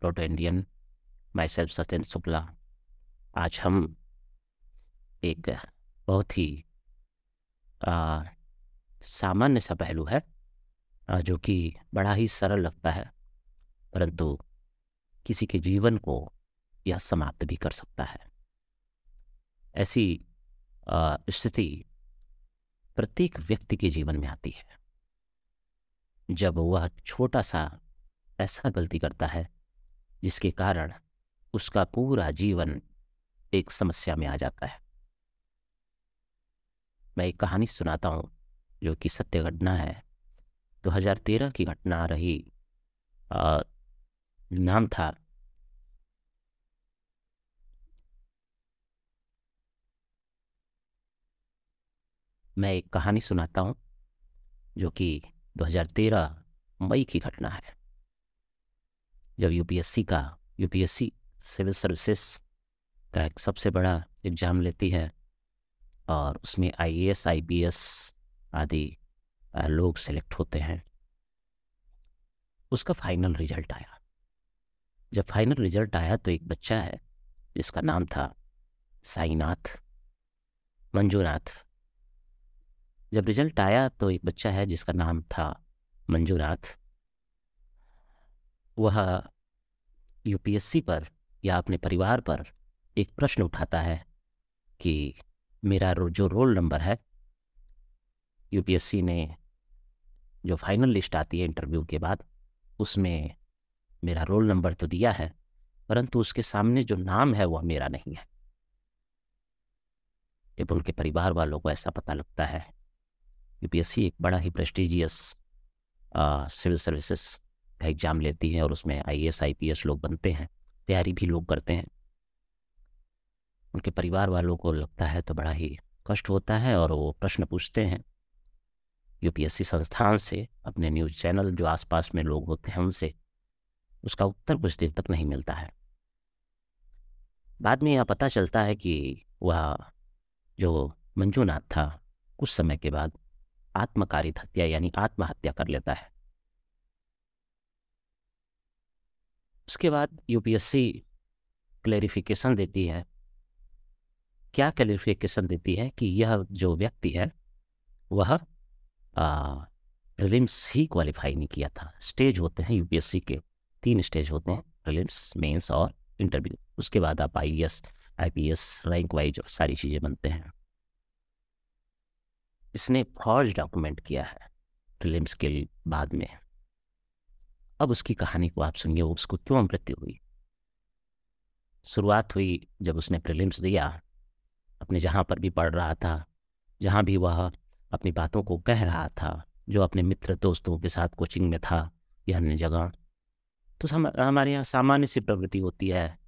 Proto Indian myself Satyendra Shukla आज हम एक बहुत ही सामान्य सा पहलू है आ, जो कि बड़ा ही सरल लगता है परंतु किसी के जीवन को यह समाप्त भी कर सकता है। ऐसी स्थिति प्रत्येक व्यक्ति के जीवन में आती है। जब वह छोटा सा ऐसा गलती करता है जिसके कारण उसका पूरा जीवन एक समस्या में आ जाता है। मैं एक कहानी सुनाता हूँ जो कि सत्य घटना है। 2013 की घटना रही आ, नाम था मैं एक कहानी सुनाता हूँ जो कि 2013 मई की घटना है। जब यूपीएससी का यूपीएससी सिविल सर्विसेज़ का एक सबसे बड़ा एग्ज़ाम लेती है और उसमें आईएएस आईपीएस आदि लोग सेलेक्ट होते हैं। उसका फाइनल रिज़ल्ट आया। जब फाइनल रिज़ल्ट आया तो एक बच्चा है, जिसका नाम था साईनाथ, मंजूनाथ। जब रिज़ल्ट आया तो एक बच्चा है जिसका नाम था मंजूनाथ। वह यूपीएससी पर या अपने परिवार पर एक प्रश्न उठाता है कि मेरा जो रोल नंबर है, यूपीएससी ने जो फाइनल लिस्ट आती है इंटरव्यू के बाद, उसमें मेरा रोल नंबर तो दिया है, परंतु उसके सामने जो नाम है वह मेरा नहीं है। जब उनके परिवार वालों को ऐसा पता लगता है, यूपीएससी एक बड़ा ही प्रेस्टिजियस सिविल सर्विसेज़ एग्ज़ाम लेती है और उसमें आईएएस एस लोग बनते हैं, तैयारी भी लोग करते हैं। उनके परिवार वालों को लगता है तो बड़ा ही कष्ट होता है और वो प्रश्न पूछते हैं। यूपीएससी संस्थान से अपने न्यूज़ चैनल जो आसपास में लोग होते हैं उनसे उसका उत्तर कुछ देर तक नहीं मिलता है। बाद में यह पता चलता है कि वह जो मंजूनाथ था कुछ समय के बाद आत्मकारित हत्या यानी आत्महत्या कर लेता है। उसके बाद यूपीएससी क्लैरिफिकेशन देती है। क्या क्लैरिफिकेशन देती है कि यह जो व्यक्ति है, वह प्रिलिम्स ही क्वालिफाई नहीं किया था। स्टेज होते हैं यूपीएससी के, तीन स्टेज होते हैं प्रिलिम्स मेंस और इंटरव्यू उसके बाद आप I S I P S rank wise सारी चीज़ें बनते हैं। इसने फौज डॉक्यूमेंट किया है प्रिलिम्स के बाद में। अब उसकी कहानी को आप सुनिए उसको क्यों मृत्यु हुई? शुरुआत हुई जब उसने प्रिलिम्स दिया, अपने जहाँ पर भी पढ़ रहा था, जहाँ भी वह अपनी बातों को कह रहा था, जो अपने मित्र दोस्तों के साथ कोचिंग में था या अन्य जगह। तो हमारे यहाँ सामान्य सी प्रवृत्ति होती है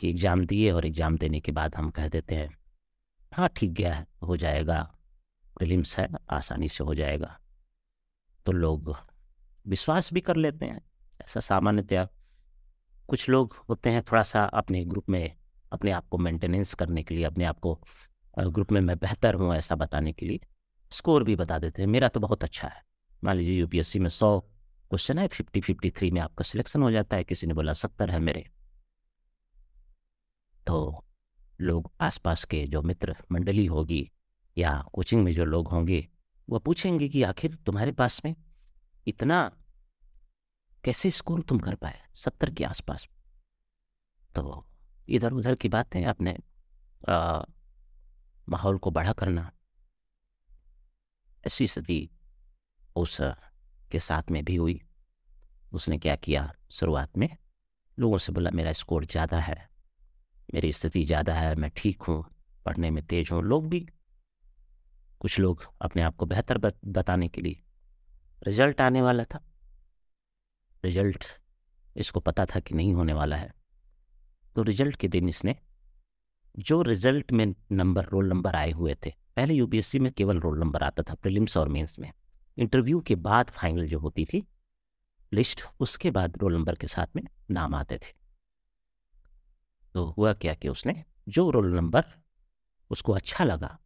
कि एग्ज़ाम दिए और एग्ज़ाम देने के बाद हम कह देते हैं हाँ ठीक गया, हो जाएगा। प्रिलिम्स है, आसानी से हो जाएगा। तो लोग विश्वास भी कर लेते हैं। ऐसा सामान्यतया कुछ लोग होते हैं थोड़ा सा अपने ग्रुप में, अपने आप को मेंटेनेंस करने के लिए, अपने आप को ग्रुप में मैं बेहतर हूँ ऐसा बताने के लिए स्कोर भी बता देते हैं। मेरा तो बहुत अच्छा है। मान लीजिए यूपीएससी में सौ क्वेश्चन है फिफ्टी फिफ्टी थ्री में आपका सिलेक्शन हो जाता है, किसी ने बोला सत्तर है मेरे। तो लोग आसपास के जो मित्र मंडली होगी या कोचिंग में जो लोग होंगे वह पूछेंगे कि आखिर तुम्हारे पास में इतना कैसे स्कोर तुम कर पाए? सत्तर के आसपास। तो इधर उधर की बातें, अपने माहौल को बड़ा करना। ऐसी स्थिति उस के साथ में भी हुई। उसने क्या किया? शुरुआत में लोगों से बोला, मेरा स्कोर ज़्यादा है। मेरी स्थिति ज़्यादा है, मैं ठीक हूँ, पढ़ने में तेज हूँ। लोग भी, कुछ लोग अपने आप को बेहतर बताने के लिए। रिज़ल्ट आने वाला था। रिज़ल्ट इसको पता था कि नहीं होने वाला है। तो रिज़ल्ट के दिन इसने, जो रिज़ल्ट में नंबर, रोल नंबर आए हुए थे, पहले यूपीएससी में केवल रोल नंबर आता था, प्रीलिम्स और मेंस में। इंटरव्यू के बाद फाइनल जो होती थी, लिस्ट उसके बाद रोल नंबर के साथ में नाम आते थे। तो हुआ क्या कि उसने, जो रोल नंबर उसको अच्छा लगा,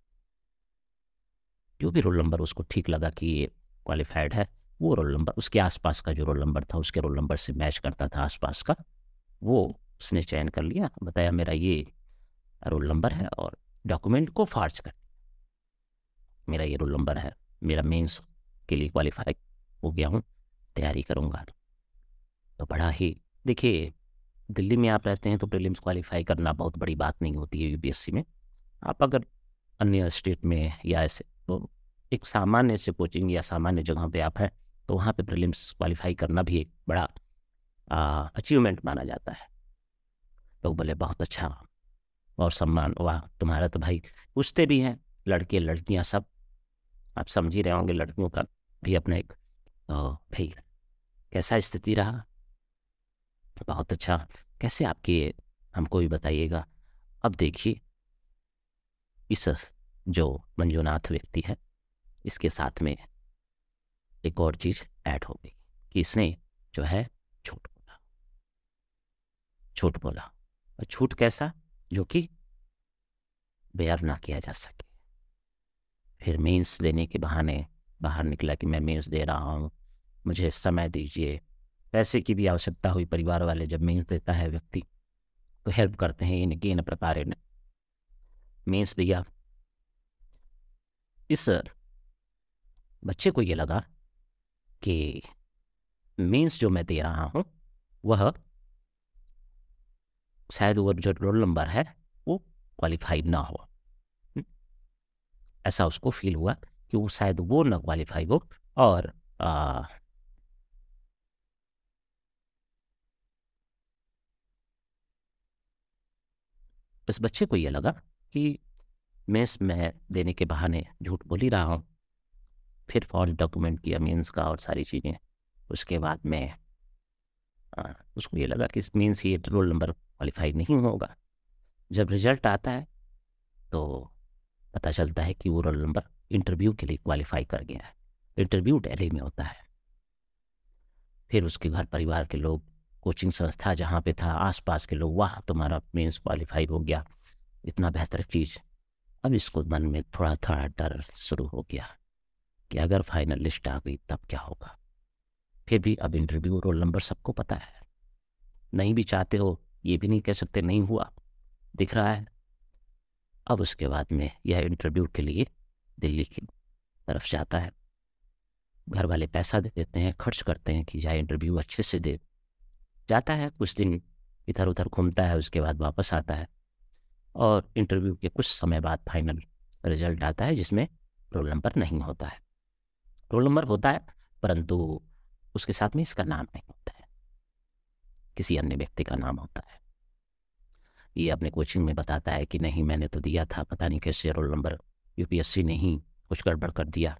जो भी रोल नंबर उसको ठीक लगा कि ये क्वालिफाइड है वो रोल नंबर, उसके आसपास का जो रोल नंबर था, उसके रोल नंबर से मैच करता था आसपास का, वो उसने चयन कर लिया, बताया मेरा ये रोल नंबर है और डॉक्यूमेंट को फार्ज कर मेरा ये रोल नंबर है, मेरा मेंस के लिए क्वालिफाई हो गया हूँ, तैयारी करूँगा। तो बड़ा ही, देखिए, दिल्ली में आप रहते हैं तो प्रीलिम्स क्वालिफाई करना बहुत बड़ी बात नहीं होती है यूपीएससी में। आप अगर अन्य स्टेट में या ऐसे तो एक सामान्य से कोचिंग या सामान्य जगह पे आप हैं तो वहाँ पे प्रीलिम्स क्वालिफाई करना भी एक बड़ा अचीवमेंट माना जाता है। लोग बोले, बहुत अच्छा और सम्मान, वाह, तुम्हारा तो भाई पूछते भी हैं, लड़के, लड़कियाँ सब। आप समझ ही रहे होंगे, लड़कियों का भी अपना एक तो भाई कैसा स्थिति रहा? बहुत अच्छा। कैसे आपके हमको भी बताइएगा। अब देखिए, इस जो मंजूनाथ व्यक्ति है, इसके साथ में एक और चीज़ ऐड हो गई कि इसने जो है झूठ बोला। झूठ बोला। और झूठ कैसा? जो कि बेयर ना किया जा सके। फिर मीन्स देने के बहाने बाहर निकला कि मैं मीन्स दे रहा हूँ, मुझे समय दीजिए। पैसे की भी आवश्यकता हुई परिवार वाले जब मीन्स देता है व्यक्ति तो हेल्प करते हैं, इनकी इन प्रकार मीन्स दिया। इस बच्चे को ये लगा कि मीन्स जो मैं दे रहा हूँ वह शायद वो जो रोल नंबर है वो क्वालिफाइड ना हो हम्म? ऐसा उसको फील हुआ कि वो शायद वो ना क्वालिफाई हो और आ, इस बच्चे को ये लगा कि मैं मैं देने के बहाने झूठ बोल ही रहा हूँ फिर फॉर्ज डॉक्यूमेंट किया मीन्स का और सारी चीज़ें। उसके बाद में आ, उसको ये लगा कि इस मीन्स ये रोल नंबर क्वालिफाई नहीं होगा। जब रिज़ल्ट आता है तो पता चलता है कि वो रोल नंबर इंटरव्यू के लिए क्वालिफाई कर गया है। इंटरव्यू दिल्ली में होता है। फिर उसके घर परिवार के लोग कोचिंग संस्था जहाँ पे था आसपास के लोग वाह तुम्हारा मीन्स क्वालिफाई हो गया। इतना बेहतर चीज़। अब इसको मन में थोड़ा थोड़ा डर शुरू हो गया। कि अगर फाइनल लिस्ट आ गई, तब क्या होगा? फिर भी अब इंटरव्यू रोल नंबर सबको पता है। नहीं भी चाहते हो, ये भी नहीं कह सकते, नहीं हुआ। दिख रहा है। अब उसके बाद में यह इंटरव्यू के लिए दिल्ली की तरफ़ जाता है। घर वाले पैसा दे देते हैं, खर्च करते हैं कि जाए इंटरव्यू अच्छे से दे। जाता है, कुछ दिन इधर उधर घूमता है, उसके बाद वापस आता है। और इंटरव्यू के कुछ समय बाद फाइनल रिज़ल्ट आता है, जिसमें रोल नंबर नहीं होता है। रोल नंबर होता है, परंतु उसके साथ में इसका नाम नहीं होता है। किसी अन्य व्यक्ति का नाम होता है। ये अपने कोचिंग में बताता है कि नहीं, मैंने तो दिया था, पता नहीं कैसे रोल नंबर यूपीएससी ने ही कुछ गड़बड़ कर दिया।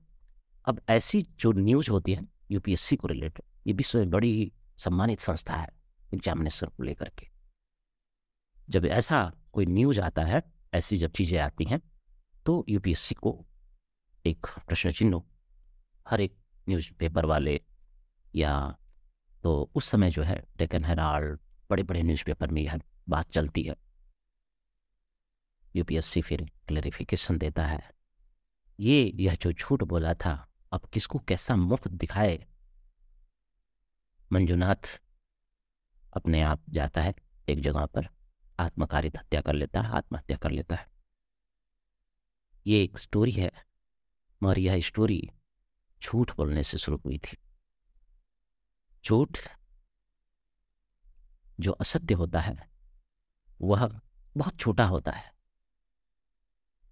अब ऐसी जो न्यूज़ होती है, यूपीएससी को रिलेटेड, ये विश्व में बड़ी सम्मानित संस्था है एग्जामिनेशन को लेकर के। जब ऐसा कोई न्यूज़ आता है, ऐसी जब चीज़ें आती हैं तो यूपीएससी को एक प्रश्न चिन्ह हर एक न्यूज़पेपर वाले या तो उस समय जो है डेकन हेराल्ड बड़े बड़े न्यूज़पेपर में यह बात चलती है। यूपीएससी फिर क्लैरिफिकेशन देता है। ये, यह जो झूठ बोला था, अब किसको कैसा मुफ़्त दिखाए? मंजुनाथ अपने आप जाता है एक जगह पर, आत्मकारित हत्या कर लेता है, आत्महत्या कर लेता है। ये एक स्टोरी है मगर यह स्टोरी झूठ बोलने से शुरू हुई थी। झूठ जो असत्य होता है, वह बहुत छोटा होता है।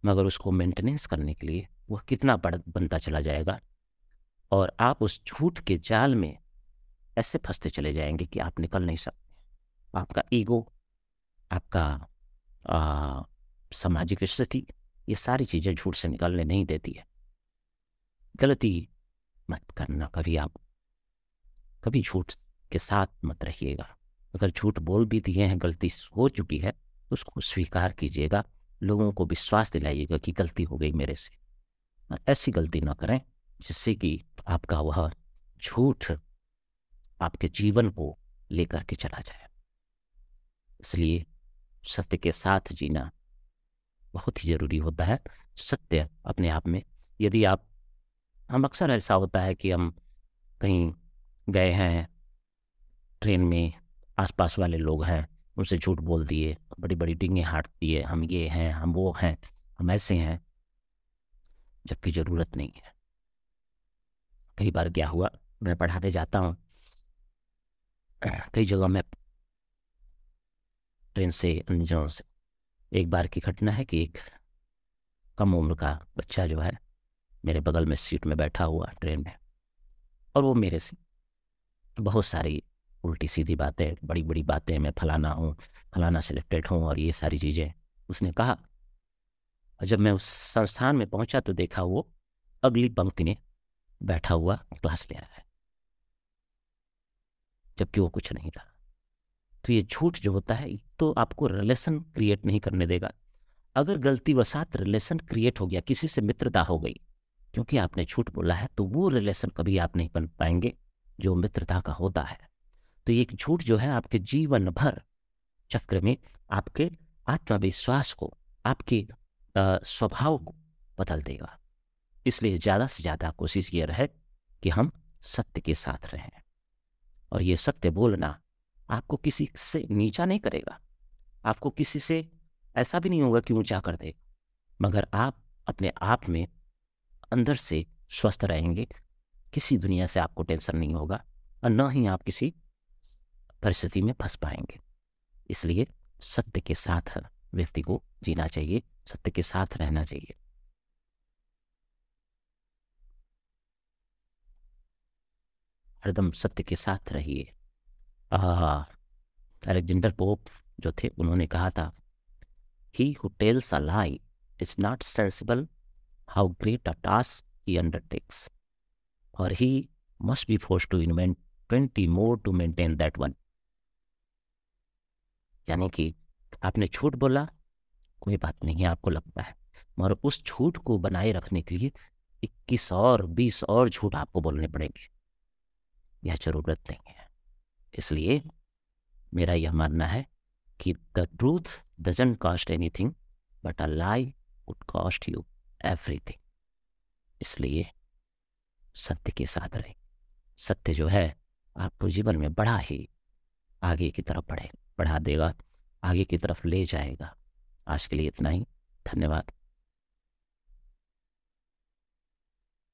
मगर उसको मेंटेनेंस करने के लिए वह कितना बड़, बनता चला जाएगा और आप उस झूठ के जाल में ऐसे फंसते चले जाएँगे कि आप निकल नहीं सकते। आपका ईगो, आपका सामाजिक स्थिति, ये सारी चीज़ें झूठ से निकलने नहीं देती है। गलती मत करना, कभी आप, कभी झूठ के साथ मत रहिएगा। अगर झूठ बोल भी दिए हैं, गलती हो चुकी है तो उसको स्वीकार कीजिएगा। लोगों को विश्वास दिलाइएगा कि गलती हो गई मेरे से। और ऐसी गलती ना करें, जिससे कि आपका वह झूठ आपके जीवन को लेकर के चला जाए। इसलिए सत्य के साथ जीना बहुत ही ज़रूरी होता है। सत्य अपने आप में, यदि आप हम अक्सर ऐसा होता है कि हम कहीं गए हैं, ट्रेन में आसपास वाले लोग हैं, उनसे झूठ बोल दिए बड़ी बड़ी डिंगे हाट दिए, हम ये हैं, हम वो हैं, हम ऐसे हैं, जबकि ज़रूरत नहीं है। कई बार क्या हुआ, मैं पढ़ाने जाता हूँ। कई जगह मैं ट्रेन से, अन्य से। एक बार की घटना है कि एक कम उम्र का बच्चा जो है मेरे बगल में सीट में बैठा हुआ ट्रेन में और वो मेरे से बहुत सारी उल्टी सीधी बातें बड़ी बड़ी बातें, मैं फलाना हूँ, फलाना सिलेक्टेड हूँ और ये सारी चीज़ें। उसने कहा, और जब मैं उस संस्थान में पहुँचा तो देखा वो अगली पंक्ति में बैठा हुआ क्लास ले रहा है। जबकि वो कुछ नहीं था। तो ये झूठ जो होता है तो आपको रिलेशन क्रिएट नहीं करने देगा। अगर गलती वसात रिलेशन क्रिएट हो गया, किसी से मित्रता हो गई क्योंकि आपने झूठ बोला है तो वो रिलेशन कभी आप नहीं बन पाएँगे, जो मित्रता का होता है। तो एक झूठ जो है आपके जीवन भर चक्र में आपके आत्मविश्वास को, आपके स्वभाव को बदल देगा। इसलिए ज़्यादा से ज़्यादा कोशिश ये रहे कि हम सत्य के साथ रहें। और ये सत्य बोलना आपको किसी से नीचा नहीं करेगा। आपको किसी से ऐसा भी नहीं होगा कि ऊँचा कर दे, मगर आप अपने आप में अंदर से स्वस्थ रहेंगे। किसी दुनिया से आपको टेंशन नहीं होगा और न ही आप किसी परिस्थिति में फंस पाएँगे। इसलिए सत्य के साथ व्यक्ति को जीना चाहिए, सत्य के साथ रहना चाहिए। हरदम सत्य के साथ रहिए। अलेक्जेंडर पोप जो थे, उन्होंने कहा था he who tells a lie is not sensible how great a task he undertakes और he must be force to invent twenty more to maintain that one यानी कि आपने झूठ बोला, कोई बात नहीं, आपको लगता है। मगर उस झूठ को बनाए रखने के लिए इक्कीस और बीस और झूठ आपको बोलने पड़ेंगे। यह ज़रूरत नहीं है। इसलिए मेरा यह मानना है कि the truth doesn't cost anything, but a lie would cost you. Everything इसलिए सत्य के साथ रहे। सत्य जो है, आपको जीवन में बड़ा ही आगे की तरफ़ बढ़े, बढ़ा देगा, आगे की तरफ़ ले जाएगा। आज के लिए इतना ही। धन्यवाद।